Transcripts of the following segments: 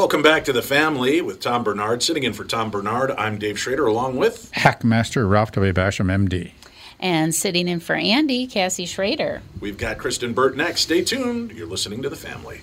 Welcome back to the family with Tom Barnard. Sitting in for Tom Barnard, I'm Dave Schrader, along with Hackmaster Ralph W. Basham, MD. And sitting in for Andy, Cassie Schrader. We've got Kristen Burt next. Stay tuned. You're listening to the family.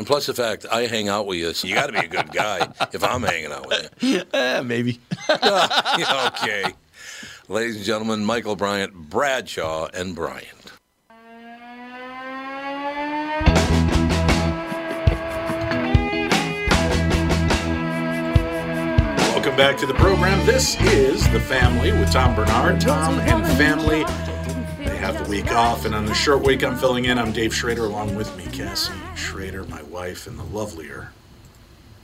And plus the fact I hang out with you, so you got to be a good guy if I'm hanging out with you. Eh, maybe. okay. Ladies and gentlemen, Michael Bryant, Bradshaw, and Bryant. Welcome back to the program. This is The Family with Tom Barnard. Tom and family. They have the week off, and on the short week I'm filling in, I'm Dave Schrader, along with me, Cassie Schrader, my wife, and the lovelier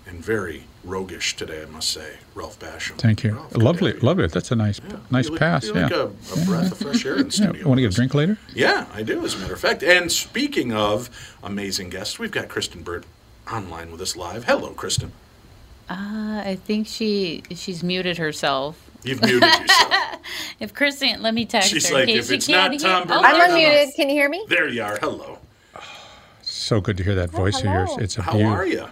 and very roguish today, I must say, Ralph Basham. Thank you. Ralph, lovely, to have you. lovely. That's a nice, nice You look- pass. you yeah. like a, a breath of fresh air in yeah. studio. Want to get a drink later? Yeah, I do, as a matter of fact. And speaking of amazing guests, we've got Kristen Burt online with us live. Hello, Kristen. Uh, I think she she's muted herself. You've muted yourself. If Kristen, let me text She's her. like, in if case you it's can't hear- Tom Oh, Barnard, I'm unmuted. Can you hear me? there you are. Hello. So good to hear that voice of yours. It's a How beauty. are you?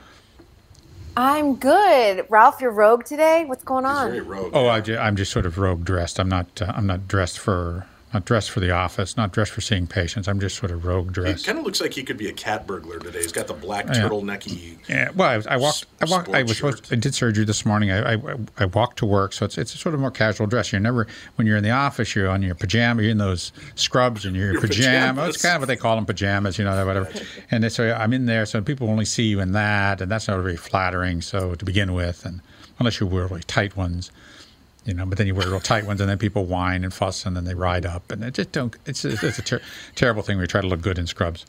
I'm good. Ralph, you're rogue today. What's going He's very on? rogue. Oh, I ju- I'm just sort of rogue dressed. I'm not. Uh, I'm not dressed for. Not dressed for the office. Not dressed for seeing patients. I'm just sort of rogue dressed. It kind of looks like he could be a cat burglar today. He's got the black Yeah. turtlenecky. Yeah, well, I, I walked. I walked. I was supposed. shirt. I did surgery this morning. I, I I walked to work, so it's it's a sort of more casual dress. You're never when you're in the office. You're on your pajama. You're in those scrubs and you're in Your pajama. pajamas. It's kind of what they call them, pajamas. You know, whatever. And so I'm in there, so people only see you in that, and that's not very flattering. So to begin with, and unless you wear really tight ones. You know, but then you wear real tight ones, and then people whine and fuss, and then they ride up, and it just don't. It's it's a ter- terrible thing. when you try to look good in scrubs.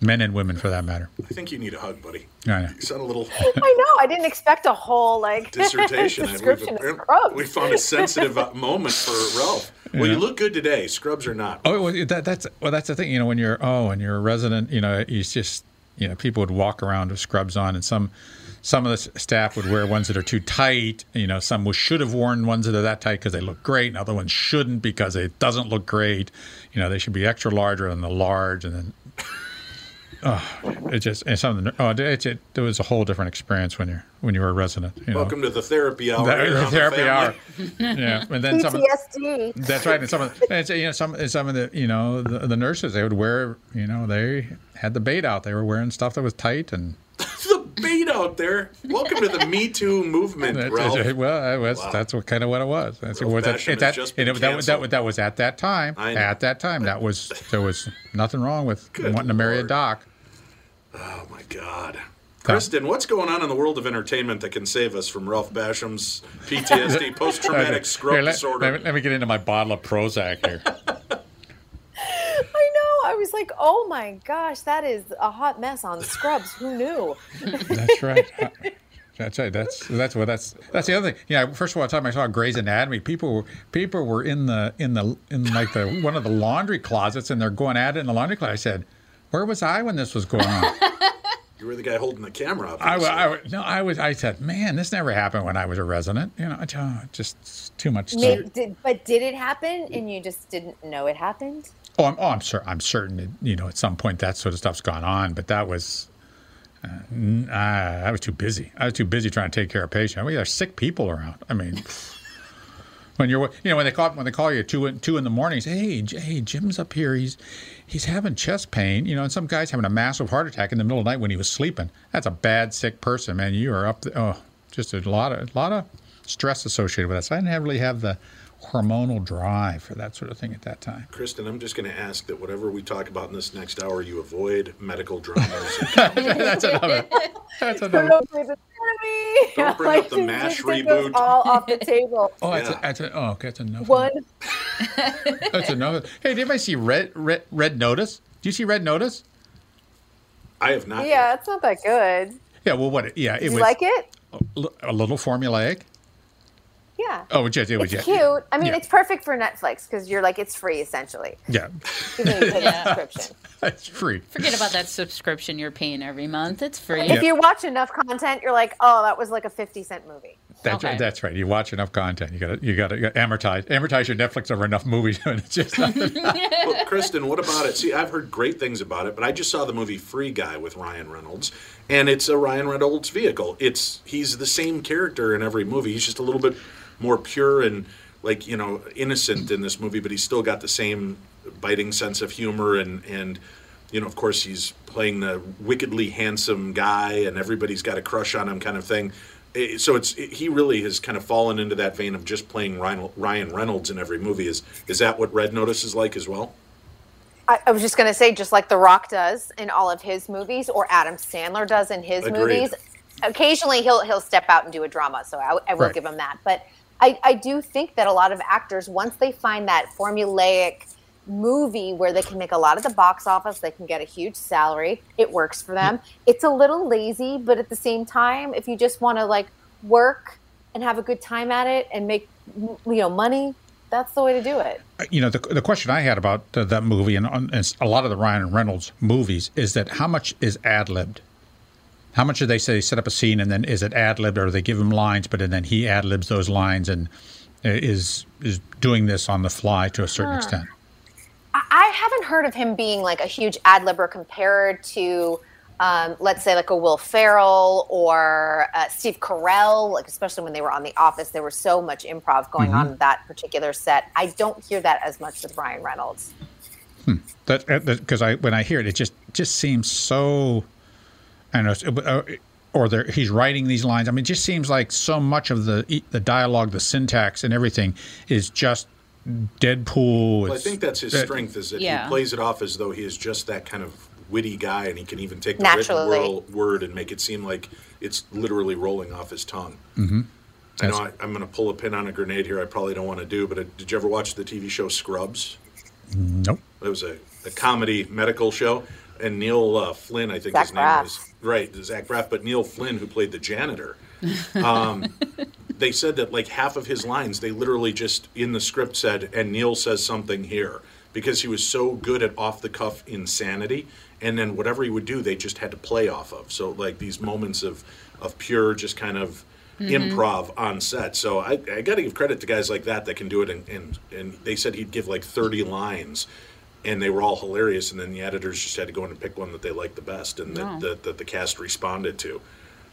men and women for that matter. I think you need a hug, buddy. I know. You sound a little I know. I didn't expect a whole like dissertation. and description we've, of Scrubs. we found a sensitive uh, moment for Ralph. Well, you look good today. Scrubs or not? Oh, well, that, that's well, that's the thing. You know, when you're oh, and you're a resident, you know, you just you know, people would walk around with scrubs on, and some some of the staff would wear ones that are too tight. You know, some was- should have worn ones that are that tight because they look great, and other ones shouldn't because it doesn't look great. You know, they should be extra larger than the large, and then. Oh, it just and some of the oh, it, it, it was a whole different experience when you're when you were a resident. You know, Welcome to the therapy hour. The- the on the therapy hour. yeah, and then some. Of, PTSD. that's right. And some of and you know some and some of the you know the, the nurses they would wear you know they had the bait out. They were wearing stuff that was tight and bait out there. Welcome to the Me Too movement, that, Ralph. well, that was, Wow. that's what kind of what it was. That's Ralph was that, it, that, has just been and it- that, was- that, was- that was at that time. I know. At that time, that was there was nothing wrong with wanting to marry a doc. Oh my God. Kristen, what's going on in the world of entertainment that can save us from Ralph Basham's PTSD, post-traumatic scrub Here, let, disorder? let me, let me get into my bottle of Prozac here. I know. I was like, oh my gosh, that is a hot mess on Scrubs. Who knew? That's right. Uh, That's right. That's that's what that's that's the other thing. Yeah. First of all, time I saw Grey's Anatomy, people were people were in the in the in like the one of the laundry closets, and they're going at it in the laundry closet. I said, "Where was I when this was going on?" you were the guy holding the camera up. I, wa- I no, I was. I said, "Man, this never happened when I was a resident." You know, just too much. Ma- did, but did it happen and you just didn't know it happened? Oh, I'm, oh, I'm sure. I'm certain. That, you know, at some point that sort of stuff's gone on, but that was. Uh, n- I was too busy. I was too busy trying to take care of patients. I mean, sick people around. I mean, when you're, you know, when they call when they call you at two in- two in the morning, say, hey, hey, Jim's up here. He's he's having chest pain. You know, and some guy's having a massive heart attack in the middle of the night when he was sleeping. That's a bad sick person, man. You are up. The, oh, just a lot of a lot of stress associated with that. So I didn't have, really have the hormonal drive for that sort of thing at that time. Kristen, I'm just going to ask that whatever we talk about in this next hour, you avoid medical dramas. That's another. That's another. Don't bring the enemy. Don't bring up the MASH just take those reboot. All off the table. Oh, that's, Yeah. a, that's a, oh, okay, that's enough. One. That's another. Hey, did anybody see Red Red Red Notice? Do you see Red Notice? I have not. Yeah, it's not that good. Yeah. Well, what? Yeah, it Did you was like it? a little formulaic. Yeah. Oh, just it was It's yeah. cute. I mean, Yeah. it's perfect for Netflix because you're like, it's free essentially. Yeah, Even if you pay the Yeah. subscription. it's free. Forget about that subscription you're paying every month. It's free. If you watch enough content, you're like, oh, that was like a 50 cent movie. That's Okay. right. That's right. You watch enough content. You got to you got to amortize amortize your Netflix over enough movies, and it's just not, Well, Kristen, what about it? See, I've heard great things about it, but I just saw the movie Free Guy with Ryan Reynolds, and it's a Ryan Reynolds vehicle. It's he's the same character in every movie. He's just a little bit more pure and like you know innocent in this movie, but he's still got the same biting sense of humor and and you know of course he's playing the wickedly handsome guy, and everybody's got a crush on him kind of thing. Eh, So it's he really has kind of fallen into that vein of just playing Ryan, Ryan Reynolds in every movie. Is is that what Red Notice is like as well? I, I was just going to say, just like The Rock does in all of his movies, or Adam Sandler does in his Agreed. movies. Occasionally, he'll he'll step out and do a drama, so I, I will Right. give him that. But I, I do think that a lot of actors, once they find that formulaic movie where they can make a lot of the box office, they can get a huge salary, it works for them. It's a little lazy, but at the same time, if you just want to like work and have a good time at it and make you know money, that's the way to do it. you know, the, the question I had about uh, that movie and, and a lot of the Ryan Reynolds movies is that how much is ad libbed? How much do they say set up a scene and then is it ad libbed or they give him lines, but and then he ad libs those lines and uh, is is doing this on the fly to a certain extent? I- haven't heard of him being like a huge ad libber compared to, um, let's say, like a Will Ferrell or uh, Steve Carell. Like especially when they were on The Office, there was so much improv going on in that particular set. I don't hear that as much with Ryan Reynolds. That because I when I hear it, it just just seems so. I don't know, uh, or there, he's writing these lines. I mean, it just seems like so much of the the dialogue, the syntax, and everything is just Deadpool. Well, I think that's his uh, strength is that Yeah. he plays it off as though he is just that kind of witty guy, and he can even take the Naturally. written wor- word and make it seem like it's literally rolling off his tongue. Mm-hmm. I know I, I'm going to pull a pin on a grenade here. I probably don't want to do, but uh, did you ever watch the TV show Scrubs? Nope. It was a, a comedy medical show. and Neil uh, Flynn, I think Zach his name Braff. was right, Zach Braff, but Neil Flynn, who played the janitor. Um, they said that like half of his lines, they literally just in the script said, "And Neil says something here," because he was so good at off the cuff insanity, and then whatever he would do, they just had to play off of. So like these moments of of pure, just kind of improv on set. So I, I got to give credit to guys like that that can do it. And, and and they said he'd give like thirty lines. And they were all hilarious, and then the editors just had to go in and pick one that they liked the best, and that, that, that the cast responded to.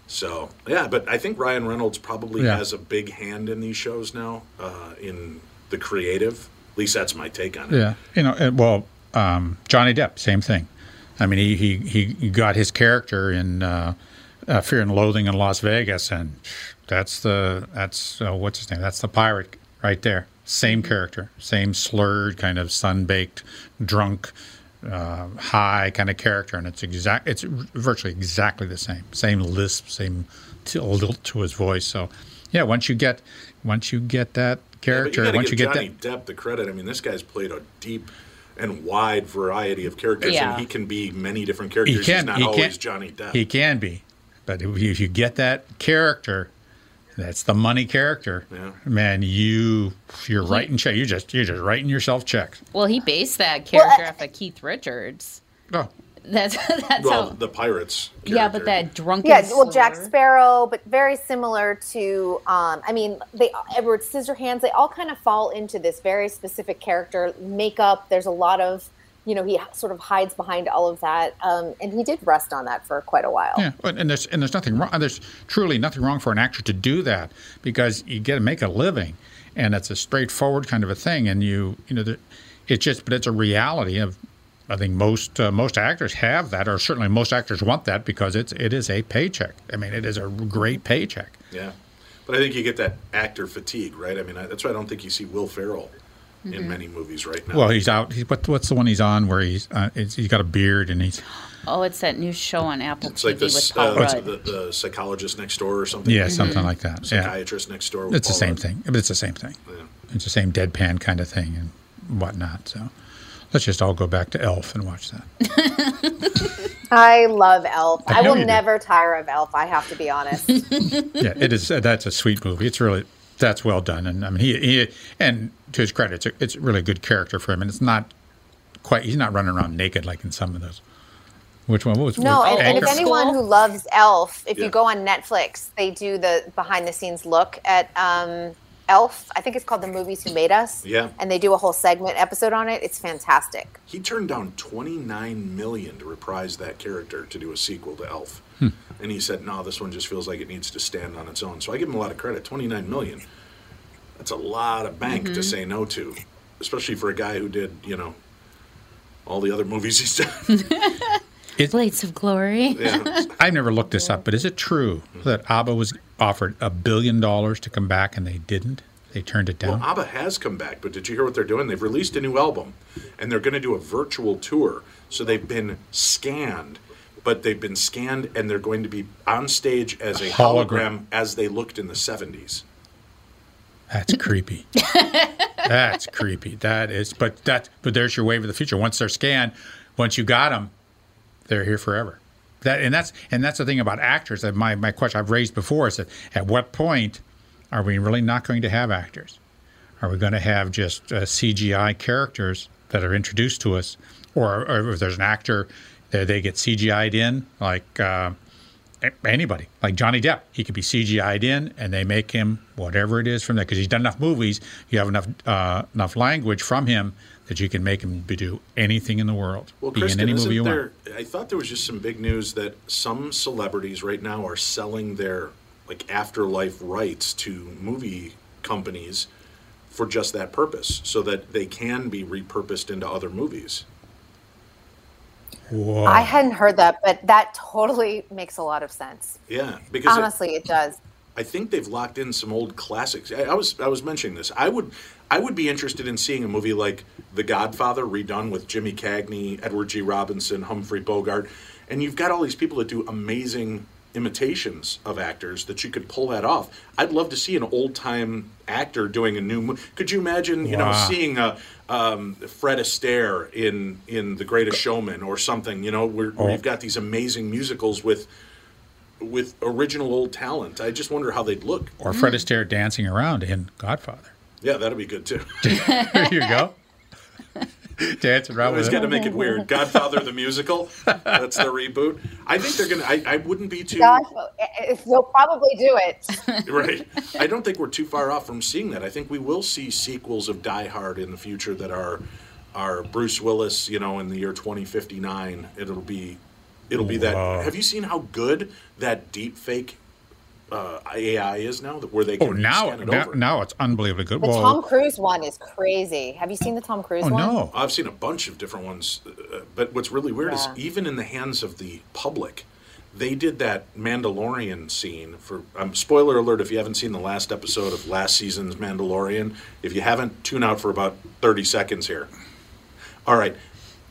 So yeah, but I think Ryan Reynolds probably Yeah. has a big hand in these shows now, uh, in the creative. At least that's my take on it. Yeah, you know, uh, well, um, Johnny Depp, same thing. I mean, he he he he got his character in uh, uh, Fear and Loathing in Las Vegas, and that's the that's uh, what's his name? That's the pirate right there. Same character, same slurred kind of sun-baked, drunk, uh, high kind of character, and it's exact. It's virtually exactly the same. Same lisp, same tilt to his voice. So, yeah, once you get once you get that Yeah, character, you once you get Johnny that. Depp the credit. I mean, this guy's played a deep and wide variety of characters, Yeah. and he can be many different characters. he can He's not he always can Johnny Depp. He can be, but if you, if you get that character, that's the money character. Yeah. Man, you you're writing check. You just you're just writing yourself checks. Well, he based that character Well, off of Keith Richards. Oh, That's that's well, how. the pirates. Yeah, but that drunken. Yeah, well, Jack Sparrow, but very similar to. Um, I mean, they Edward Scissorhands. They all kind of fall into this very specific character makeup. There's a lot of, you know, he sort of hides behind all of that, um, and he did rest on that for quite a while. yeah, and there's and there's nothing wrong. There's truly nothing wrong for an actor to do that because you get to make a living, and it's a straightforward kind of a thing. And you you know, the, it's just but it's a reality of. I think most uh, most actors have that, or certainly most actors want that because it's it is a paycheck. I mean, it is a great paycheck. Yeah, but I think you get that actor fatigue, right? I mean, I, that's why I don't think you see Will Ferrell in many movies right now. Well, he's out. He, what, what's the one he's on where he's uh, it's, he's got a beard and he's Oh, it's that new show on Apple it's TV like with Paul uh, Rudd. the, the psychologist next door or something. yeah something like that. Yeah, Psychiatrist next door. With it's the same Rudd. thing. But it's the same thing. Yeah. It's the same deadpan kind of thing and whatnot. So let's just all go back to Elf and watch that. I love Elf. I I, will you do. never tire of Elf. I have to be honest. yeah, it is. Uh, that's a sweet movie. It's really that's well done. And I mean, he, he and to his credit, it's a, it's a really good character for him. And it's not quite. He's not running around naked like in some of those. Which one what was No, was and, and if anyone who loves Elf, if Yeah. you go on Netflix, they do the behind the scenes look at um, Elf. I think it's called The Movies Who Made Us. Yeah. And they do a whole segment episode on it. It's fantastic. He turned down 29 million to reprise that character to do a sequel to Elf. Hmm. And he said, "No, this one just feels like it needs to stand on its own." So I give him a lot of credit. 29 million. That's a lot of bank Mm-hmm. to say no to, especially for a guy who did, you know, all the other movies he's done. Blades of Glory. yeah. I've never looked this up, but is it true that ABBA was offered a billion dollars to come back and they didn't? They turned it Well, down. ABBA has come back, but did you hear what they're doing? They've released a new album, and they're going to do a virtual tour. So they've been scanned, but they've been scanned, and they're going to be on stage as a Hologram. hologram as they looked in the 70s. That's creepy. That's creepy. That is, but that, but there's your wave of the future. Once they're scanned, once you got them, they're here forever. That and that's and that's the thing about actors. That my my question I've raised before is that at what point are we really not going to have actors? Are we going to have just uh, CGI characters that are introduced to us, or, or if there's an actor that they get CGI'd in, like uh, anybody, like Johnny Depp, he could be CGI'd in, and they make him whatever it is from that because he's done enough movies. You have enough uh, enough language from him that you can make him do anything in the world, Well, be Kristen, in any movie you there? want. I thought there was just some big news that some celebrities right now are selling their like afterlife rights to movie companies for just that purpose, so that they can be repurposed into other movies. Whoa. I hadn't heard that, but that totally makes a lot of sense. Yeah, because it- Honestly, it does. I think they've locked in some old classics. I, I was I was mentioning this. I would I would be interested in seeing a movie like The Godfather redone with Jimmy Cagney, Edward G. Robinson, Humphrey Bogart, and you've got all these people that do amazing imitations of actors that you could pull that off. I'd love to see an old time actor doing a new movie. Could you imagine, you know, seeing a um, Fred Astaire in in The Greatest Showman or something? You know, where, where Oh. you've got these amazing musicals with with original old talent. I just wonder how they'd look. Or Fred Astaire dancing around in Godfather. Yeah, that'd be good too. there you go. dancing around Always with got to make it weird. Godfather the musical. That's the reboot. I think they're gonna. I, I wouldn't be too. Gosh, eh, eh, they'll probably do it. right. I don't think we're too far off from seeing that. I think we will see sequels of Die Hard in the future that are are Bruce Willis, you know, in the year 2059. It'll be it'll be that. Wow. Have you seen how good that deep fake uh, AI is now that where they can Oh, now, scan it now, over? now it's unbelievably good. The Well, Tom Cruise one is crazy. Have you seen the Tom Cruise oh one? no, I've seen a bunch of different ones, uh, but what's really weird Yeah. is even in the hands of the public, they did that Mandalorian scene for. Um, spoiler alert: if you haven't seen the last episode of last season's Mandalorian, if you haven't, tune out for about thirty seconds here. All right,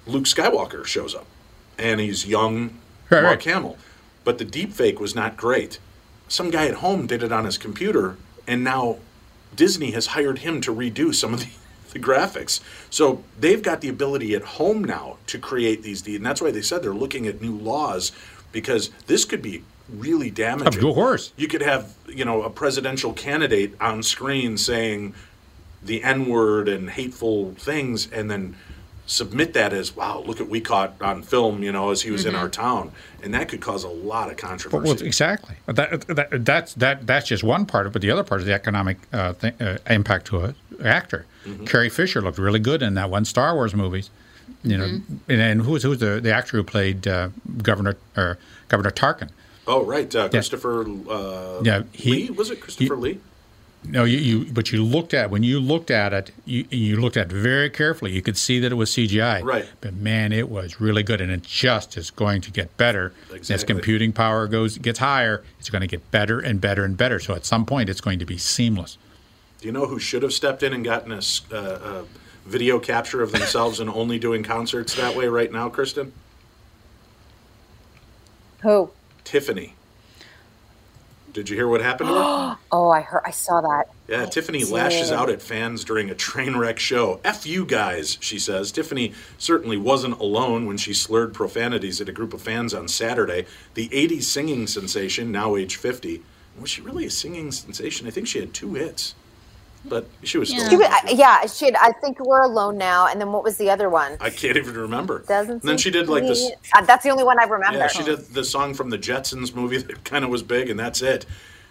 Luke Skywalker shows up, and he's young Right, Mark right. Hamill, but the deep fake was not great. Some guy at home did it on his computer, and now Disney has hired him to redo some of the, the graphics. So they've got the ability at home now to create these, and that's why they said they're looking at new laws because this could be really damaging. Of course. You could have, you know, a presidential candidate on screen saying the N word and hateful things, and then submit that as, wow, look at we caught on film, you know, as he was in our town. And that could cause a lot of controversy. well, exactly. That, that, that's that. That's just one part of it. But the other part is the economic uh, th- uh, impact to an actor. Mm-hmm. Carrie Fisher looked really good in that one Star Wars movies. You know, Mm-hmm. and, and who's who's the, the actor who played uh, Governor or Governor Tarkin? oh, right. Uh, Christopher uh, Yeah, he- Lee? Was it Christopher Lee? No, you, you but you looked at when you looked at it, you you looked at it very carefully. You could see that it was CGI. Right. But man, it was really good, and it just is going to get better as computing power goes gets higher. It's going to get better and better and better. So at some point, it's going to be seamless. Do you know who should have stepped in and gotten a, s- uh, a video capture of themselves and only doing concerts that way right now, Kristen? Who? Tiffany. Did you hear what happened to her? Oh, I heard. I saw that. Yeah, I Tiffany did. lashes out at fans during a train wreck show. F you guys, she says. Tiffany certainly wasn't alone when she slurred profanities at a group of fans on Saturday. The 80s singing sensation, now age 50. Was she really a singing sensation? I think she had two hits. But she was still. She I- yeah, she. Had, I think we're alone now. And then what was the other one? I can't even remember. Doesn't. and then she did like this. Uh, that's the only one I remember. Yeah, she did the song from the Jetsons movie that kind of was big, and that's it.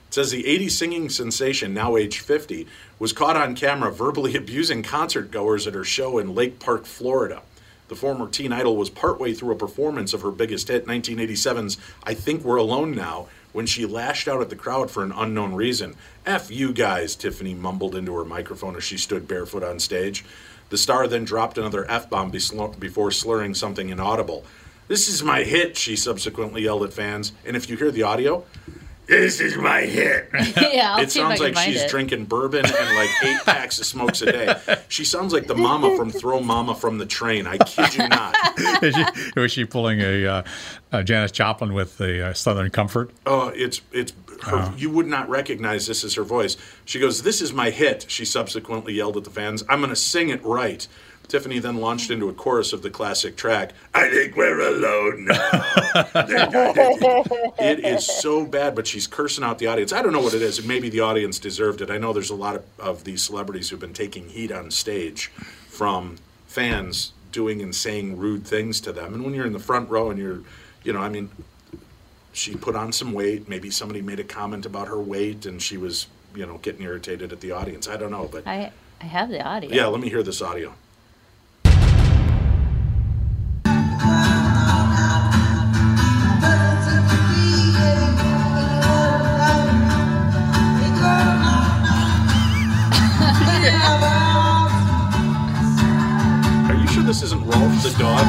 It says the 80s singing sensation, now age 50, was caught on camera verbally abusing concert goers at her show in Lake Park, Florida. The former teen idol was partway through a performance of her biggest hit, 1987's I Think We're Alone Now, when she lashed out at the crowd for an unknown reason. F you guys, Tiffany mumbled into her microphone as she stood barefoot on stage. The star then dropped another F bomb before slurring something inaudible. This is my hit, she subsequently yelled at fans. And if you hear the audio, this is my hit. yeah, I'll it see if I sounds can like find she's it. drinking bourbon and like eight packs of smokes a day. She sounds like the mama from Throw Mama from the Train. I kid you not. Is she, was she pulling a, uh, a Janis Joplin with the uh, Southern Comfort? Oh, it's it's her, Uh-huh. you would not recognize this as her voice. She goes, "This is my hit." She subsequently yelled at the fans, "I'm going to sing it right." Tiffany then launched into a chorus of the classic track, I think we're alone now. it is so bad, but she's cursing out the audience. I don't know what it is. Maybe the audience deserved it. I know there's a lot of, of these celebrities who've been taking heat on stage from fans doing and saying rude things to them. And when you're in the front row and you're, you know, I mean, she put on some weight. Maybe somebody made a comment about her weight and she was, you know, getting irritated at the audience. I don't know, but I I have the audio. yeah, let me hear this audio.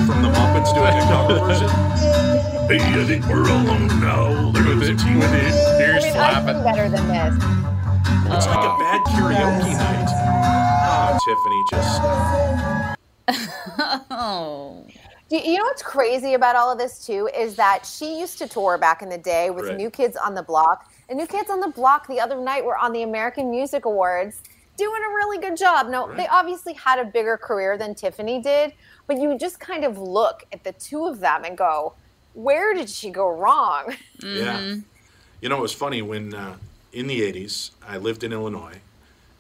From the Muppets doing a cover version? Hey, I think we're alone now. There goes a team with it. Ears I mean, I better than this. It's like a bad oh, karaoke night. Oh, Tiffany, just. Oh. You you know what's crazy about all of this too is that she used to tour back in the day with Right. New Kids on the Block, and New Kids on the Block the other night were on the American Music Awards doing a really good job. Now they obviously had a bigger career than Tiffany did, but you just kind of look at the two of them and go, "Where did she go wrong?" Yeah. You know, it was funny when uh, in the 80s, I lived in Illinois,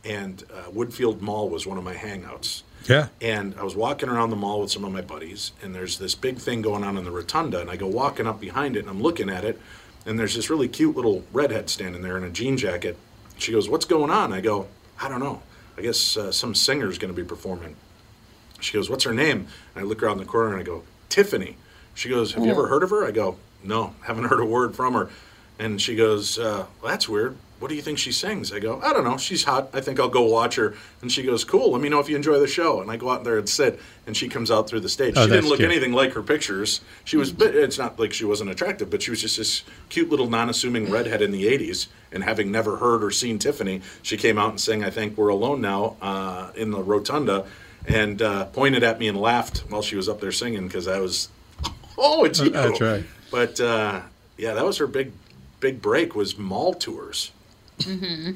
and uh, Woodfield Mall was one of my hangouts. Yeah. And I was walking around the mall with some of my buddies, and there's this big thing going on in the rotunda, and I go walking up behind it, and I'm looking at it, and there's this really cute little redhead standing there in a jean jacket. She goes, "What's going on?" I go, "I don't know. I guess uh, some singer's going to be performing." She goes, "What's her name?" And I look around the corner and I go, "Tiffany." She goes, "Have you ever heard of her?" I go, "No, haven't heard a word from her." And she goes, uh, well, "That's weird. What do you think she sings?" I go, "I don't know. She's hot. I think I'll go watch her." And she goes, "Cool. Let me know if you enjoy the show." And I go out there and sit, and she comes out through the stage. Oh, she didn't look cute. anything like her pictures. She was, it's not like she wasn't attractive, but she was just this cute little non-assuming redhead in the '80s. And having never heard or seen Tiffany, she came out and sang "I Think We're Alone Now" uh, in the rotunda, and uh, pointed at me and laughed while she was up there singing because I was, oh, it's you. That's right. But uh, yeah, that was her big, big break was mall tours. Mm-hmm.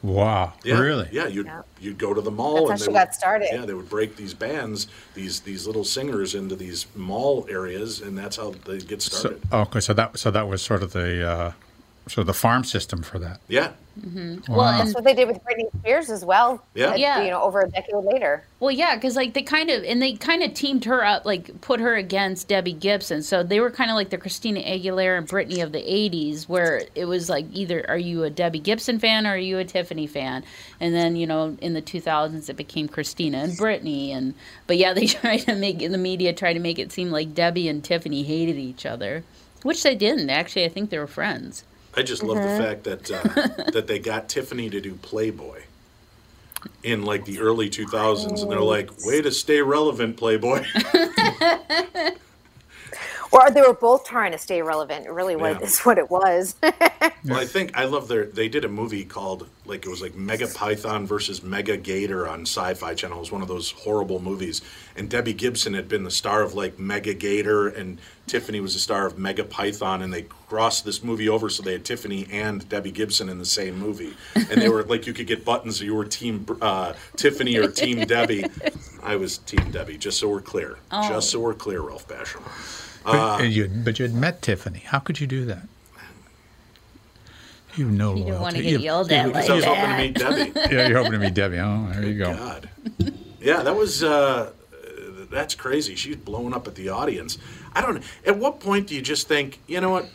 Wow. Yeah, Really? Yeah, you'd Yeah. you'd go to the mall. That's how and she they got started. Yeah, they would break these bands, these these little singers into these mall areas, and that's how they get So, started. okay, so that so that was sort of the uh, sort of the farm system for that. yeah, mm-hmm. Well, Wow. and That's what they did with Britney Spears as well. Yeah. Yeah. You know, over a decade later. Well, yeah, because like they kind of and they kind of teamed her up, like put her against Debbie Gibson. So they were kind of like the Christina Aguilera and Britney of the '80s, where it was like either are you a Debbie Gibson fan or are you a Tiffany fan? And then you know in the 2000s it became Christina and Britney, and but yeah, they tried to make the media tried to make it seem like Debbie and Tiffany hated each other, which they didn't. Actually, I think they were friends. I just love the fact that uh, that they got Tiffany to do Playboy in like the early 2000s, and they're like, "Way to stay relevant, Playboy." Or they were both trying to stay relevant. Really, what Yeah. is what it was. Well, I think I love their. They did a movie called like it was like Mega Python versus Mega Gator on Sci-Fi Channel. It was one of those horrible movies, and Debbie Gibson had been the star of like Mega Gator, and Tiffany was the star of Mega Python, and they crossed this movie over so they had Tiffany and Debbie Gibson in the same movie, and they were like you could get buttons. You were Team uh, Tiffany or Team Debbie. I was Team Debbie. Just so we're clear. Just so we're clear, Ralph Basham. But, and you, but you had met Tiffany. How could you do that? You have no You don't want to You- get yelled at Because like I was hoping to that. meet Debbie. Yeah, you're hoping to meet Debbie. Oh, there you go. God. Yeah, that was uh, that's crazy. She's blowing up at the audience. I don't know. At what point do you just think, you know what?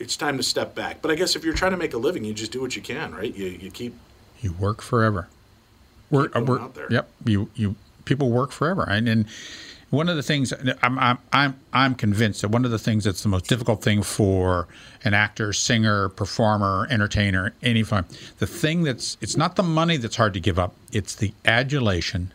It's time to step back. But I guess if you're trying to make a living, you just do what you can, right? You you keep You work forever. Work, Keep uh, going work out there. Yep. You you people work forever, and and one of the things I'm I'm I'm convinced that one of the things that's the most difficult thing for an actor, singer, performer, entertainer, any form, the thing that's it's not the money that's hard to give up. It's the adulation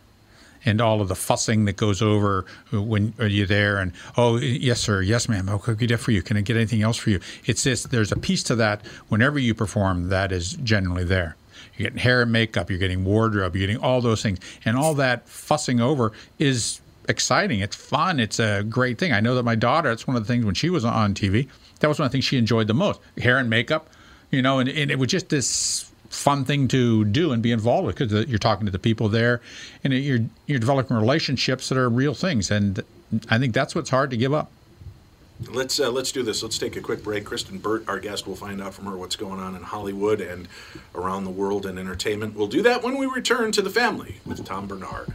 and all of the fussing that goes over when you're there and oh yes sir yes ma'am how can I get for you can I get anything else for you it's this there's a piece to that whenever you perform that is generally there you're getting hair and makeup you're getting wardrobe you're getting all those things and all that fussing over is exciting it's fun it's a great thing I know that my daughter that's one of the things when she was on TV that was one of the things she enjoyed the most hair and makeup you know and, and it was just this fun thing to do and be involved with because you're talking to the people there and you're you're developing relationships that are real things and I think that's what's hard to give up. let's uh, let's do this. Let's take a quick break. Kristen Burt, our guest, will find out from her what's going on in Hollywood and around the world in entertainment. We'll do that when we return to the family with Tom Barnard.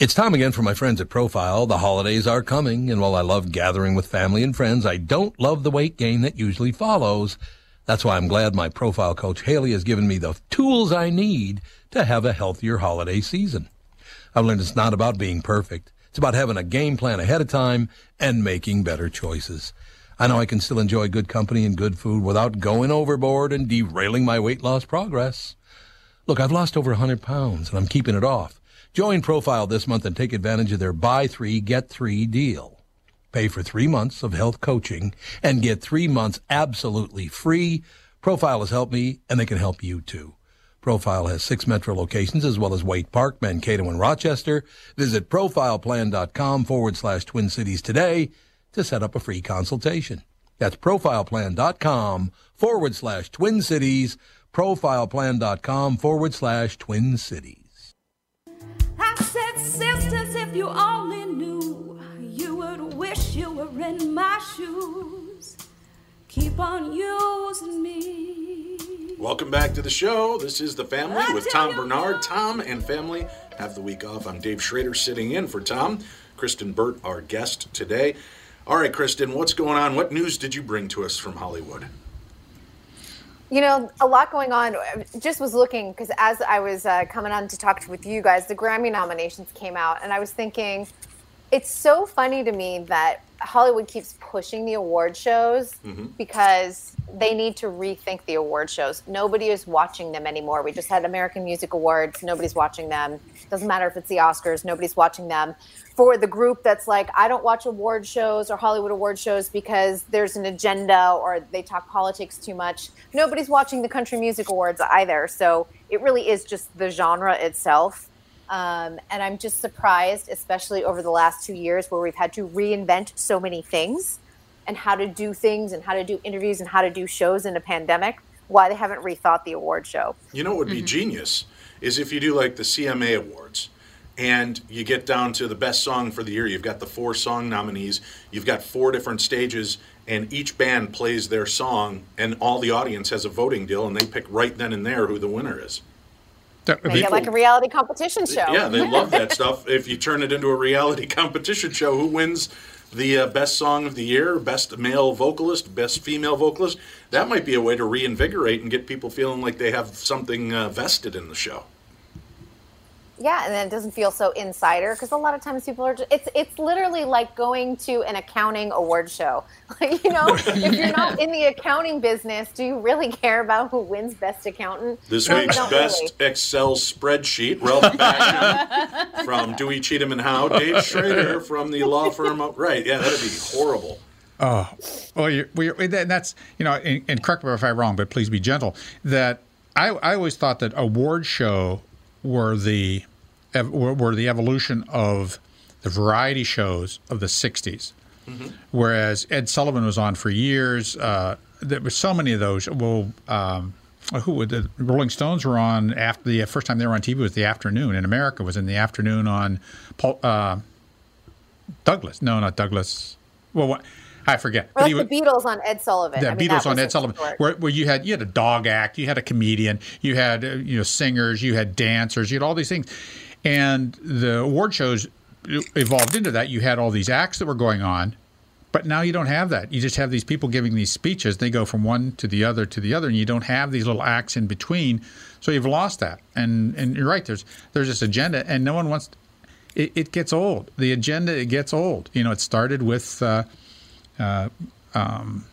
It's time again for my friends at Profile. The holidays are coming, and while I love gathering with family and friends, I don't love the weight gain that usually follows. That's why I'm glad my profile coach Haley has given me the tools I need to have a healthier holiday season. I've learned it's not about being perfect. It's about having a game plan ahead of time and making better choices. I know I can still enjoy good company and good food without going overboard and derailing my weight loss progress. Look, I've lost over a 100 pounds and I'm keeping it off. Join Profile this month and take advantage of their buy three, get three deal. Pay for three months of health coaching and get three months absolutely free. Profile has helped me and they can help you too. Profile has six metro locations as well as Waite Park, Mankato, and Rochester. Visit profileplan.com forward slash Twin Cities today to set up a free consultation. That's profileplan.com forward slash Twin Cities, profileplan.com forward slash Twin Cities. I said, sisters, if you only knew, you would wish you were in my shoes. Keep on using me. Welcome back to the show. This is The Family with Tom Barnard. Tom and family have the week off. I'm Dave Schrader sitting in for Tom. Kristen Burt, our guest today. All right, Kristen, what's going on? What news did you bring to us from Hollywood? You know, a lot going on. Just was looking because as I was uh, coming on to talk with you guys, the Grammy nominations came out, and I was thinking, it's so funny to me that Hollywood keeps pushing the award shows Mm-hmm. because they need to rethink the award shows. Nobody is watching them anymore. We just had American Music Awards. Nobody's watching them. Doesn't matter if it's the Oscars. Nobody's watching them. For the group that's like, I don't watch award shows or Hollywood award shows because there's an agenda or they talk politics too much. Nobody's watching the Country Music Awards either. So it really is just the genre itself. Um, and I'm just surprised, especially over the last two years where we've had to reinvent so many things and how to do things and how to do interviews and how to do shows in a pandemic, why they haven't rethought the award show. You know what would be genius is if you do like the CMA Awards and you get down to the best song for the year. You've got the four song nominees, you've got four different stages, and each band plays their song, and all the audience has a voting deal, and they pick right then and there who the winner is. That- Make it like a reality competition show. Yeah, they love that stuff. If you turn it into a reality competition show, who wins the uh, best song of the year, best male vocalist, best female vocalist? That might be a way to reinvigorate and get people feeling like they have something uh, vested in the show. Yeah, and then it doesn't feel so insider because a lot of times people are just, it's it's literally like going to an accounting award show. Like, you know, if you're not in the accounting business, do you really care about who wins best accountant? This No, week's best really. Excel spreadsheet, Ralph Basham from Dewey Cheatham and Howe, Dave Schrader from the law firm. Up, right, yeah, that'd be horrible. Oh, well, you're, well, you're, that's you know, and, and correct me if I'm wrong, but please be gentle. That I, I always thought that award show were the ev- were, were the evolution of the variety shows of the '60s, whereas Ed Sullivan was on for years. Uh, there were so many of those. Well. Um, who would the Rolling Stones were on after the first time they were on TV was the afternoon in America was in the afternoon on Paul, uh, Douglas. No, not Douglas. Well, what, I forget. Or like he the Beatles on Ed Sullivan. the I mean, Beatles on Ed Sullivan, where, where you had you had a dog act, you had a comedian, you had uh, you know singers, you had dancers, you had all these things, and the award shows evolved into that. You had all these acts that were going on, but now you don't have that. You just have these people giving these speeches. They go from one to the other to the other, and you don't have these little acts in between. So you've lost that. And and you're right. There's there's this agenda, and no one wants. It, it gets old. The agenda it gets old. You know, it started with. Uh, uh, um,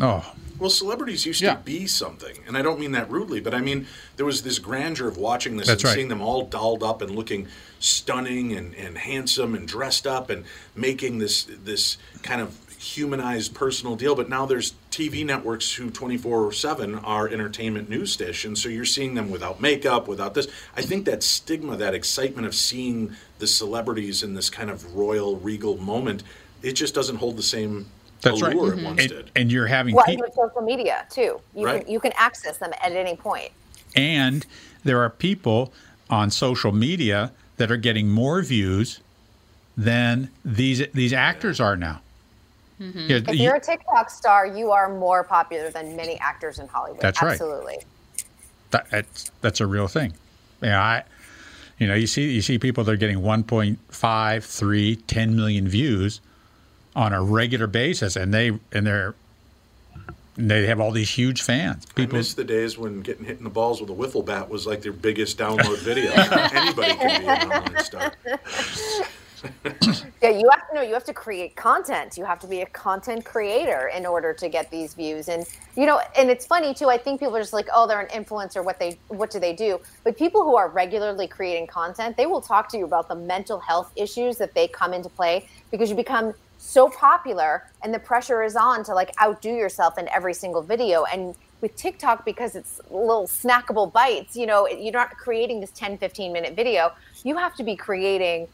oh, Well, celebrities used Yeah. to be something, and I don't mean that rudely, but I mean there was this grandeur of watching this That's and right. seeing them all dolled up and looking stunning and, and handsome and dressed up and making this this kind of humanized personal deal. But now there's TV networks who 24/7 are entertainment news stations, so you're seeing them without makeup, without this. I think that stigma, that excitement of seeing the celebrities in this kind of royal regal moment, it just doesn't hold the same that's right. allure it mm-hmm. once And, did. and you're having Well, people. and with social media too. You Right. can you can access them at any point. And there are people on social media that are getting more views than these these actors are now. Mm-hmm. Yeah, If you- you're a TikTok star, you are more popular than many actors in Hollywood. That's right. Absolutely. that, that's that's a real thing. Yeah, I, you know, you see you see people that are getting 1.5, 3, 10 million views on a regular basis, and they and they're and they have all these huge fans. I People, miss the days when getting hit in the balls with a wiffle bat was like their biggest download video. Anybody can be an online star. Yeah, you have to know. You have to create content. You have to be a content creator in order to get these views. And you know, and it's funny too. I think people are just like, oh, they're an influencer. What they, what do they do? But people who are regularly creating content, they will talk to you about the mental health issues that they come into play because you become so popular, and the pressure is on to like outdo yourself in every single video. And with TikTok, because it's little snackable bites, you know, you're not creating this 10, 15 minute video. You have to be creating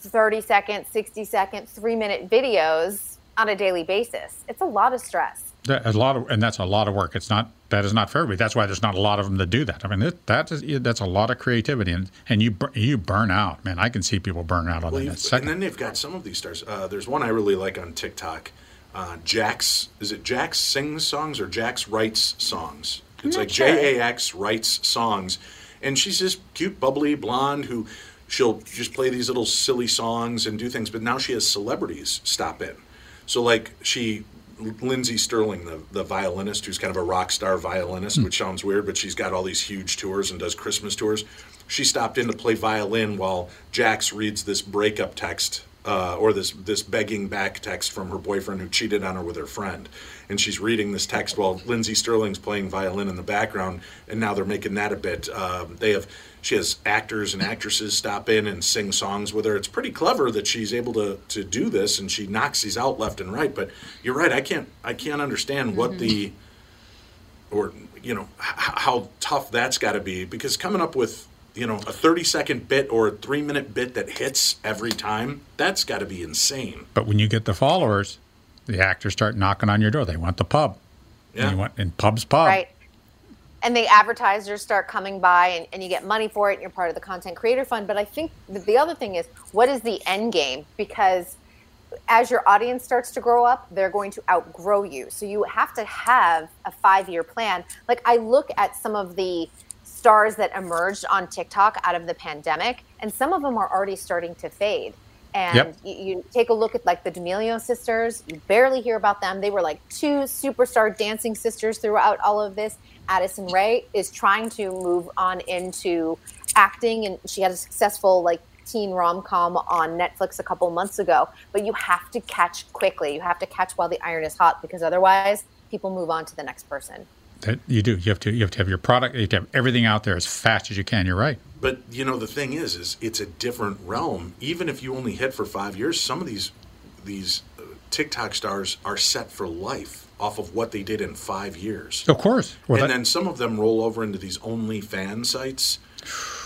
30 second, 60 second, three minute videos on a daily basis. It's a lot of stress. That- a lot of, and that's a lot of work. It's not that is not for everybody. That's why there's not a lot of them that do that. I mean, it, that is that's a lot of creativity, and and you you burn out, man. I can see people burn out on Well, that in you- a and then they've got some of these stars. Uh, there's one I really like on TikTok. Uh, Jax, is it Jax sings songs or Jax writes songs? It's like sure. J A X writes songs, and she's this cute, bubbly blonde who she'll just play these little silly songs and do things. But now she has celebrities stop in. So like she, Lindsey Stirling, the the violinist, who's kind of a rock star violinist, which sounds weird, but she's got all these huge tours and does Christmas tours. She stopped in to play violin while Jax reads this breakup text uh, or this this begging back text from her boyfriend who cheated on her with her friend, and she's reading this text while Lindsey Stirling's playing violin in the background, and now they're making that a bit. Um, they have she has actors and actresses stop in and sing songs with her. It's pretty clever that she's able to to do this, and she knocks these out left and right. But you're right, I can't I can't understand what mm-hmm. the or you know h- how tough that's got to be because coming up with you know a 30 second bit or a three minute bit that hits every time that's got to be insane But when you get the followers, the actors start knocking on your door. They want the pub. Yeah. And you want in pub's pub. Right. And the advertisers start coming by and, and you get money for it and you're part of the content creator fund. But I think the other thing is what is the end game? Because as your audience starts to grow up, they're going to outgrow you. So you have to have a five year plan. Like I look at some of the stars that emerged on TikTok out of the pandemic, and some of them are already starting to fade. And Yep. you, you take a look at like the D'Amelio sisters, you barely hear about them. They were like two superstar dancing sisters throughout all of this. Addison Rae is trying to move on into acting, and she had a successful like teen rom com on Netflix a couple months ago. But you have to catch quickly. You have to catch while the iron is hot because otherwise, people move on to the next person. That you do. You have to. You have to have your product. You have to have everything out there as fast as you can. You're right. but you know the thing is is it's a different realm even if you only hit for five years some of these these uh, tiktok stars are set for life off of what they did in five years Of course. Well, and that- then some of them roll over into these OnlyFans sites,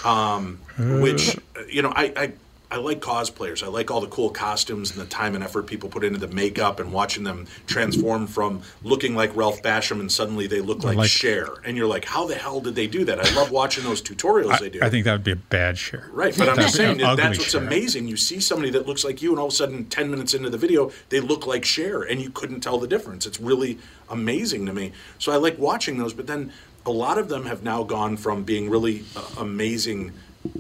um, which uh, you know I, I I like cosplayers. I like all the cool costumes and the time and effort people put into the makeup and watching them transform from looking like Ralph Basham and suddenly they look like, like- Cher, and you're like, how the hell did they do that? I love watching those tutorials they do. I, I think that would be a bad share. Right, but I'm just saying that that's what's share. amazing. You see somebody that looks like you, and all of a sudden, ten minutes into the video, they look like Cher, and you couldn't tell the difference. It's really amazing to me. So I like watching those, but then a lot of them have now gone from being really uh, amazing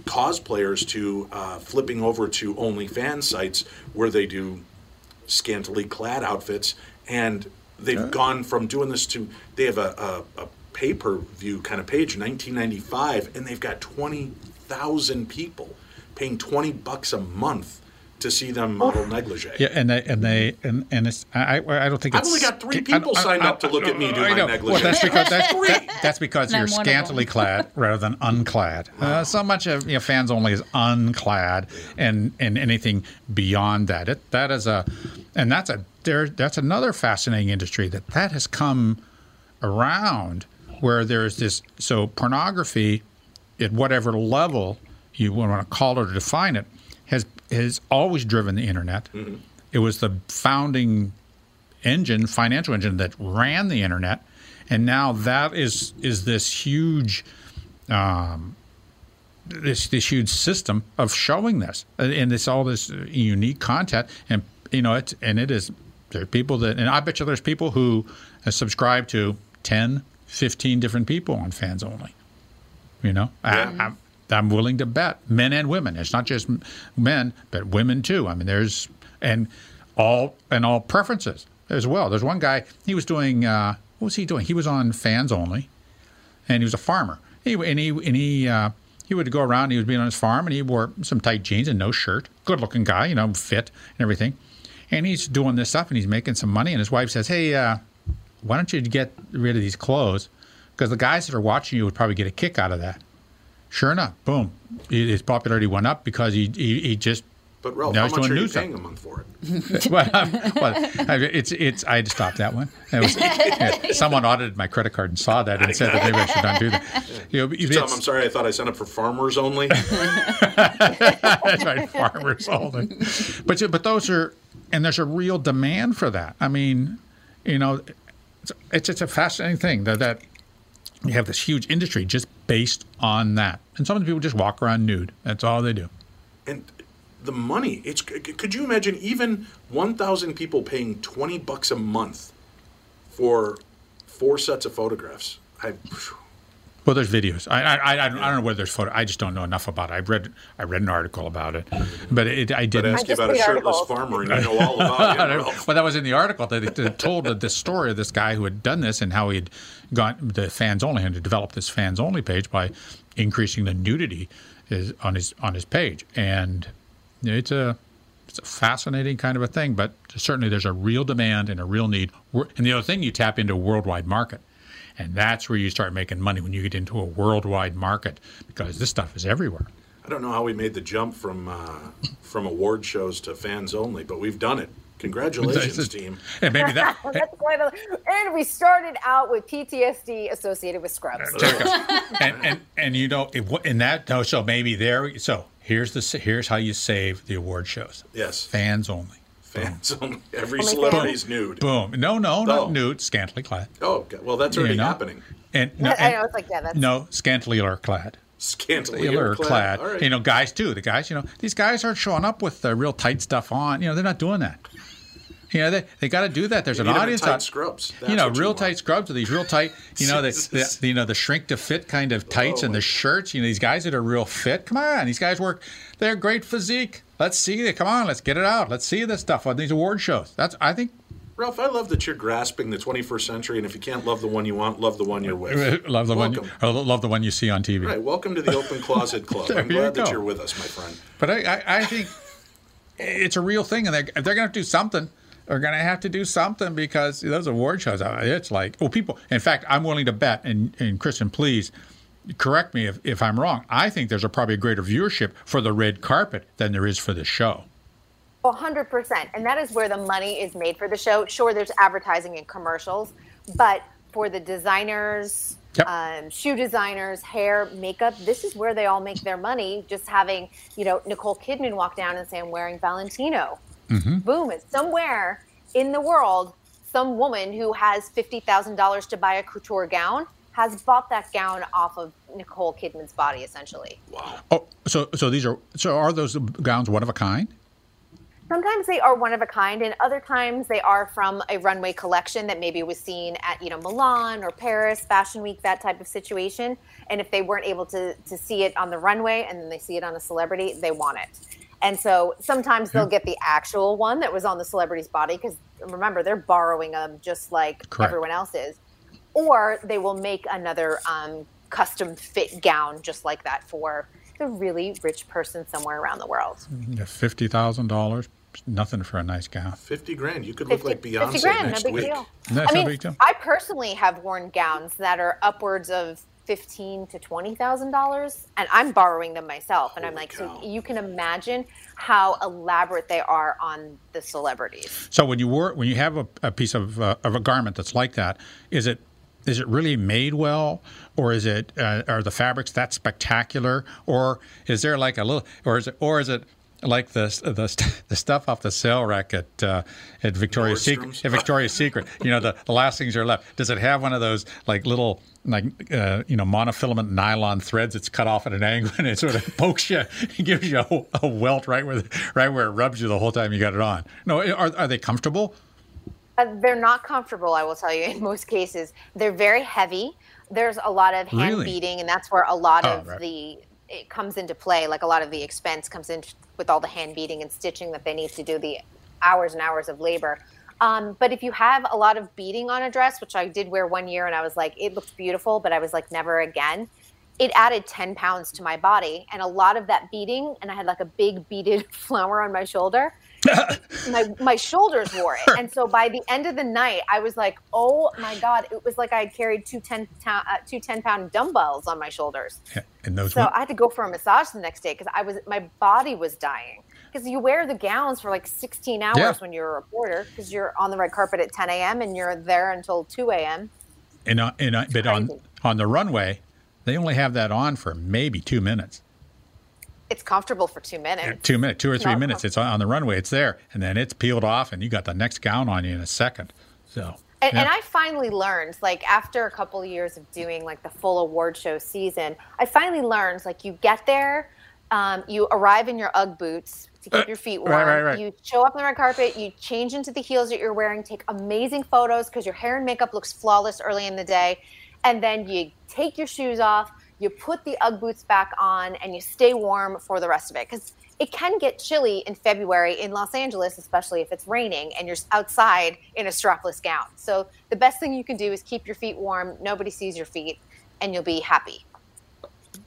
cosplayers to uh, flipping over to OnlyFans sites where they do scantily clad outfits, and they've gone from doing this to they have a, a, a pay per view kind of page, 1995, and they've got 20,000 people paying 20 bucks a month to see them model negligee. Yeah, and they and they and and it's I I I don't think I've it's, only got three people I- signed I- up to look at me do I my negligee. Well, that's because that's, that, that's because you're I'm one of scantily clad rather than unclad. Uh, so much of you know, fans only is unclad, and and anything beyond that, it that is a, and that's a there that's another fascinating industry that that has come around where there's this so pornography at whatever level you want to call it or define it has has always driven the internet. It was the founding engine, financial engine that ran the internet, and now that is is this huge um, this this huge system of showing this. And it's all this unique content. And you know it's and it is there are people that and I bet you there's people who subscribe to 10 15 different people on fans only. You know? I, I'm, I'm willing to bet men and women it's not just men but women too I mean there's and all and all preferences as well there's one guy he was doing uh, what was he doing he was on fans only and he was a farmer. He, and he and he uh, he would go around. He was being on his farm, and he wore some tight jeans and no shirt. Good looking guy, you know, fit and everything. And he's doing this stuff, and he's making some money. And his wife says, "Hey, uh, why don't you get rid of these clothes? Because the guys that are watching you would probably get a kick out of that." Sure enough, boom, his popularity went up because he he, he just But Ralph, Now how he's much doing are you stuff. paying a month for it? well, um, well, it's it's. I had to stop that one. It was, yeah, someone audited my credit card and saw that and said that maybe I should not do that. You know, You tell him, I'm sorry, I thought I signed up for farmers only. That's right, farmers only. But but those are, and there's a real demand for that. I mean, you know, it's it's, it's a fascinating thing that that you have this huge industry just based on that, and some of the people just walk around nude. That's all they do. and the money, it's could you imagine even 1,000 people paying 20 bucks a month for four sets of photographs? I, Well, there's videos. I I, I, I don't I don't know whether there's photo. I just don't know enough about it. I read I read an article about it, but it, I didn't. ask you about a shirtless articles. farmer, and you know all about him. Ralph. well, that was in the article that it it told the, the story of this guy who had done this and how he'd got the fans only and to develop this fans only page by increasing the nudity is on his on his page, and it's a it's a fascinating kind of a thing. But certainly, there's a real demand and a real need. And the other thing, you tap into a worldwide market. And that's where you start making money when you get into a worldwide market because this stuff is everywhere. I don't know how we made the jump from uh, from award shows to fans only, but we've done it. Congratulations, team. And maybe that, That's quite a, and we started out with PTSD associated with Scrubs. and, and and you know it, in that no, so maybe there so here's the here's how you save the award shows Yes, fans only fans only. Every Only celebrity's nude. boom no no not Oh. nude scantily clad Oh, okay. well, that's already you know? happening. and no, I know and- it's like yeah, that's no scantily clad Scantily Or clad. clad. All right. You know, guys too. The guys, you know, these guys aren't showing up with the real tight stuff on. You know, they're not doing that. You know, they, they got to do that. There's You an audience tight scrubs. you know, what you real tight scrubs with these real tight, you know, the, the you know the shrink to fit kind of tights Oh, and the shirts. You know, these guys that are real fit. Come on, these guys work. They're great physique. Let's see it. Come on, let's get it out. Let's see this stuff on these award shows. That's I think Ralph, I love that you're grasping the 21st century, and if you can't love the one you want, love the one you're with. love the one. Welcome. Or love the one you see on TV. Right, welcome to the Open Closet Club. I'm you glad that you're with us, my friend. But I, I, I think it's a real thing, and they're, if they're going to do something. They're going to have to do something because those award shows. It's like, oh, people. In fact, I'm willing to bet, and, and Kristen, please correct me if, if I'm wrong. I think there's a probably a greater viewership for the red carpet than there is for the show. A hundred percent, and that is where the money is made for the show. Sure, there's advertising and commercials, but for the designers, Yep. um, shoe designers, hair, makeup, this is where they all make their money. Just having you know Nicole Kidman walk down and say, "I'm wearing Valentino." Mm-hmm. Boom! It's somewhere in the world, some woman who has fifty thousand dollars to buy a couture gown has bought that gown off of Nicole Kidman's body, essentially. Wow. Oh, so so these are so are those gowns one of a kind? Sometimes they are one of a kind, and other times they are from a runway collection that maybe was seen at you know Milan or Paris Fashion Week, that type of situation. And if they weren't able to to see it on the runway, and then they see it on a celebrity, they want it. And so sometimes they'll get the actual one that was on the celebrity's body because remember they're borrowing them just like Correct. everyone else is, or they will make another um, custom fit gown just like that for the really rich person somewhere around the world. Fifty thousand dollars, nothing for a nice gown. 50 grand. You could look like Beyonce 50 grand, next no big week. deal. That's I no mean, big deal. I personally have worn gowns that are upwards of fifteen to twenty thousand dollars, and I'm borrowing them myself. And I'm like, cow. so you can imagine how elaborate they are on the celebrities. So when you wore when you have a, a piece of uh, of a garment that's like that, is it is it really made well, or is it uh, are the fabrics that spectacular, or is there like a little, or is it or is it like the the the stuff off the sale rack at uh, at Victoria's Secret. At Victoria's Secret, you know the, the last things are left. Does it have one of those like little like uh, you know monofilament nylon threads that's cut off at an angle and it sort of pokes you, it gives you a, a welt right where the, right where it rubs you the whole time you got it on. No, are are they comfortable? Uh, they're not comfortable, I will tell you, in most cases. They're very heavy. There's a lot of hand Really? beading, and that's where a lot Oh, of right. the it comes into play. Like a lot of the expense comes in with all the hand beading and stitching that they need to do the hours and hours of labor. Um, but if you have a lot of beading on a dress, which I did wear one year, and I was like, it looked beautiful, but I was like, never again. It added 10 pounds to my body, and a lot of that beading, and I had like a big beaded flower on my shoulder my my shoulders wore it. And so by the end of the night, I was like, oh my God, it was like I had carried two 10, ta- uh, two 10 pound dumbbells on my shoulders. And those So I had to go for a massage the next day because I was my body was dying. Because you wear the gowns for like 16 hours Yeah. when you're a reporter because you're on the red carpet at 10 a.m. and you're there until 2 a.m. and on, and on, but on on the runway, they only have that on for maybe two minutes. It's comfortable for two minutes. two minutes, two or three Not minutes. It's on, the runway. It's there, and then it's peeled off, and you got the next gown on you in a second. So, And, yeah. and I finally learned, like after a couple of years of doing like the full award show season, I finally learned like you get there, um, you arrive in your UGG boots to keep your feet warm. Uh, right, right, right. You show up on the red carpet, you change into the heels that you're wearing, take amazing photos because your hair and makeup looks flawless early in the day, and then you take your shoes off, you put the UGG boots back on, and you stay warm for the rest of it because. It can get chilly in February in Los Angeles, especially if it's raining and you're outside in a strapless gown. So the best thing you can do is keep your feet warm. Nobody sees your feet, and you'll be happy.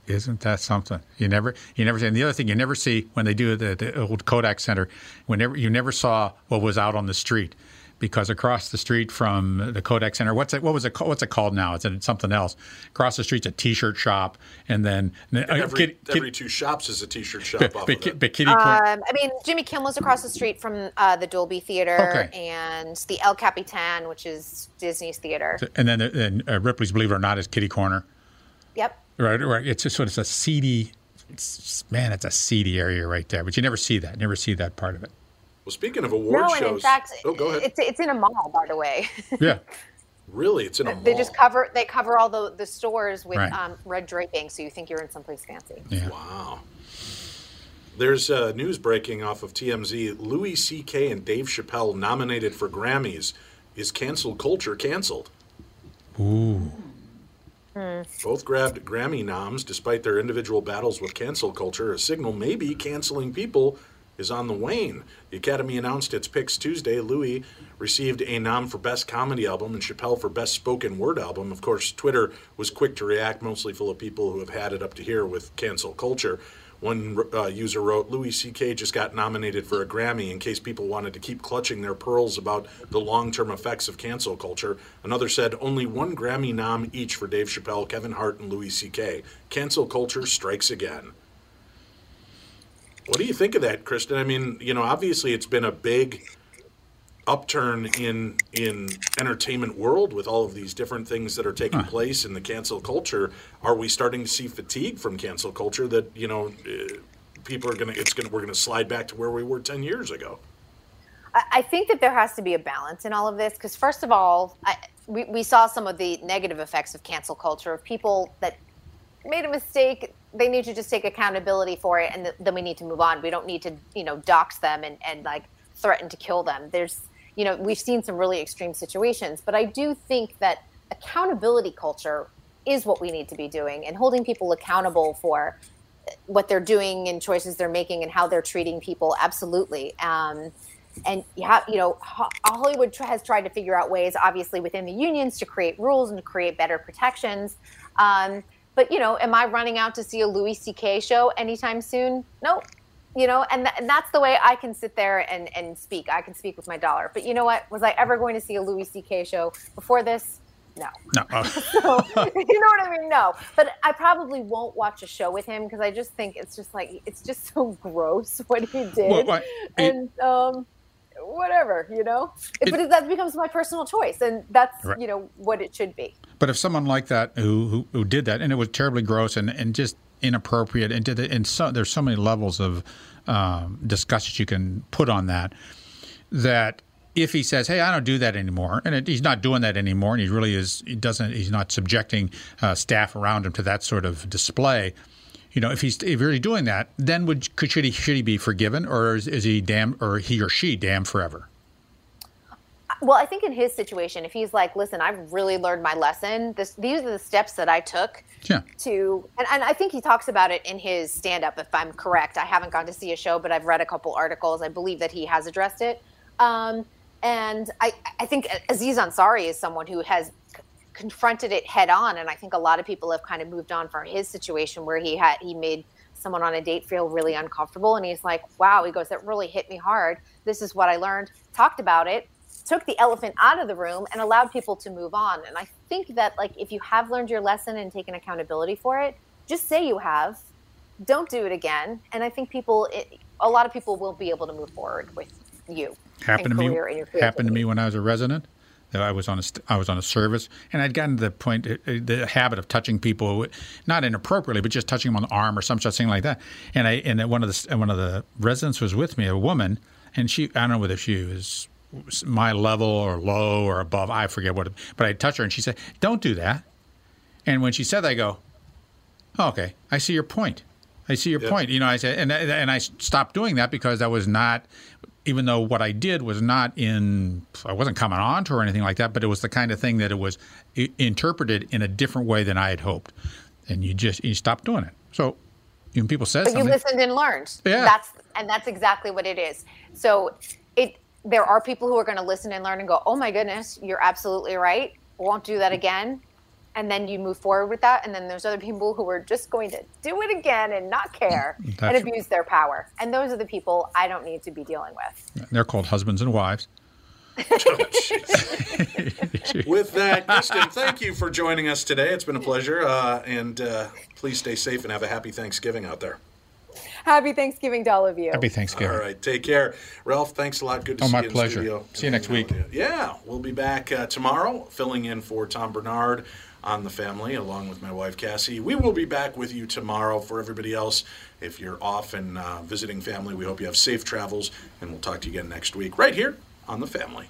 Isn't that something? You never, you never see. And the other thing you never see when they do at the old Kodak Center, whenever you never saw what was out on the street, because across the street from the Kodak Center, what's it? What was it? What's it called now? It's something else. Across the street's a T-shirt shop, and then uh, Every, Kid- Kid- every two shops is a T-shirt shop but, off but, of Ki- it. but Kitty Um, I mean, Jimmy Kimmel's across the street from uh, the Dolby Theater Okay. and the El Capitan, which is Disney's theater. and then then uh, Ripley's Believe It or Not is Kitty Corner. Yep. Right, right. It's just sort of a seedy, it's, man, it's a seedy area right there. But you never see that. Never see that part of it. Well, speaking of award No, shows, and in fact, oh, go ahead. it's it's in a mall, by the way. Yeah. really, it's in a mall. they just cover they cover all the the stores with Right. um, red draping, so you think you're in someplace fancy. Yeah. Wow. There's uh, news breaking off of TMZ. Louis C.K. and Dave Chappelle nominated for Grammys. Is cancel culture canceled? Ooh. Both grabbed Grammy noms despite their individual battles with cancel culture. A signal maybe canceling people is on the wane. The Academy announced its picks Tuesday. Louis received a nom for Best Comedy Album and Chappelle for Best Spoken Word Album. Of course, Twitter was quick to react, mostly full of people who have had it up to here with cancel culture. One uh, user wrote, Louis C.K. just got nominated for a Grammy in case people wanted to keep clutching their pearls about the long term effects of cancel culture. Another said, only one Grammy nom each for Dave Chappelle, Kevin Hart, and Louis C.K. Cancel culture strikes again. What do you think of that, Kristen? I mean, you know, obviously it's been a big upturn in in entertainment world with all of these different things that are taking place in the cancel culture. Are we starting to see fatigue from cancel culture that you know uh, people are gonna it's gonna we're gonna slide back to where we were ten years ago? I I think that there has to be a balance in all of this because, first of all, I, we, we saw some of the negative effects of cancel culture of people that made a mistake. They need to just take accountability for it, and th- then we need to move on. We don't need to, you know, dox them and, and like threaten to kill them. There's, you know, we've seen some really extreme situations, but I do think that accountability culture is what we need to be doing and holding people accountable for what they're doing and choices they're making and how they're treating people. Absolutely. Um, and have, you know, Hollywood has tried to figure out ways, obviously within the unions, to create rules and to create better protections. Um, but you know, am I running out to see a Louis C.K. show anytime soon? No. You know, and, th- and that's the way I can sit there and, and speak. I can speak with my dollar. But you know what? Was I ever going to see a Louis C.K. show before this? No. No. oh, So, you know what I mean? No, but I probably won't watch a show with him because I just think it's just like it's just so gross what he did, Well, what- it- and um, whatever, you know. It- but that becomes my personal choice, and that's Right. you know what it should be. But if someone like that who, who who did that and it was terribly gross and and just inappropriate, and, did the, and so there's so many levels of um, discussion you can put on that. That if he says, "Hey, I don't do that anymore," and it, he's not doing that anymore, and he really is, he doesn't, he's not subjecting uh, staff around him to that sort of display. You know, if he's if really doing that, then would could should he should he be forgiven, or is, is he damn, or he or she damned forever? Well, I think in his situation, if he's like, listen, I've really learned my lesson. This, these are the steps that I took Yeah. to, and, and I think he talks about it in his stand up, if I'm correct. I haven't gone to see a show, but I've read a couple articles. I believe that he has addressed it. Um, and I, I think Aziz Ansari is someone who has confronted it head on. And I think a lot of people have kind of moved on from his situation where he had, he made someone on a date feel really uncomfortable. And he's like, wow, he goes, that really hit me hard. This is what I learned, talked about it, took the elephant out of the room and allowed people to move on. And I think that like if you have learned your lesson and taken accountability for it, just say you have. Don't do it again. And I think people, it, a lot of people will be able to move forward with you. happened to me career and your happened to me when I was a resident. That I was on a st- I was on a service, and I'd gotten to the point, uh, uh, the habit of touching people, not inappropriately, but just touching them on the arm or some such thing like that. And I and one of the one of the residents was with me, a woman, and she I don't know whether she was my level or low or above, I forget what, but I touched her and she said, "Don't do that." And when she said that, I go, oh, "Okay, I see your point. I see your Yeah. point." You know, I said, and and I stopped doing that because that was not even though what I did was not in, I wasn't coming on to or anything like that, but it was the kind of thing that it was interpreted in a different way than I had hoped, and you just you stop doing it. So when people say but you listened and learned. Yeah. That's and that's exactly what it is. So it there are people who are going to listen and learn and go, "Oh my goodness, you're absolutely right. Won't do that again." And then you move forward with that. And then there's other people who are just going to do it again and not care and abuse their power. And those are the people I don't need to be dealing with. they're called husbands and wives. With that, Kristen, thank you for joining us today. It's been a pleasure. Uh, and uh, please stay safe and have a happy Thanksgiving out there. Happy Thanksgiving to all of you. Happy Thanksgiving. All right, take care. Ralph, thanks a lot. Good to Oh, see my you in pleasure. studio. See you next week. Yeah, we'll be back uh, tomorrow, filling in for Tom Barnard on the family, along with my wife Cassie. We will be back with you tomorrow. For everybody else, if you're off and uh, visiting family, we hope you have safe travels, and we'll talk to you again next week right here on the family.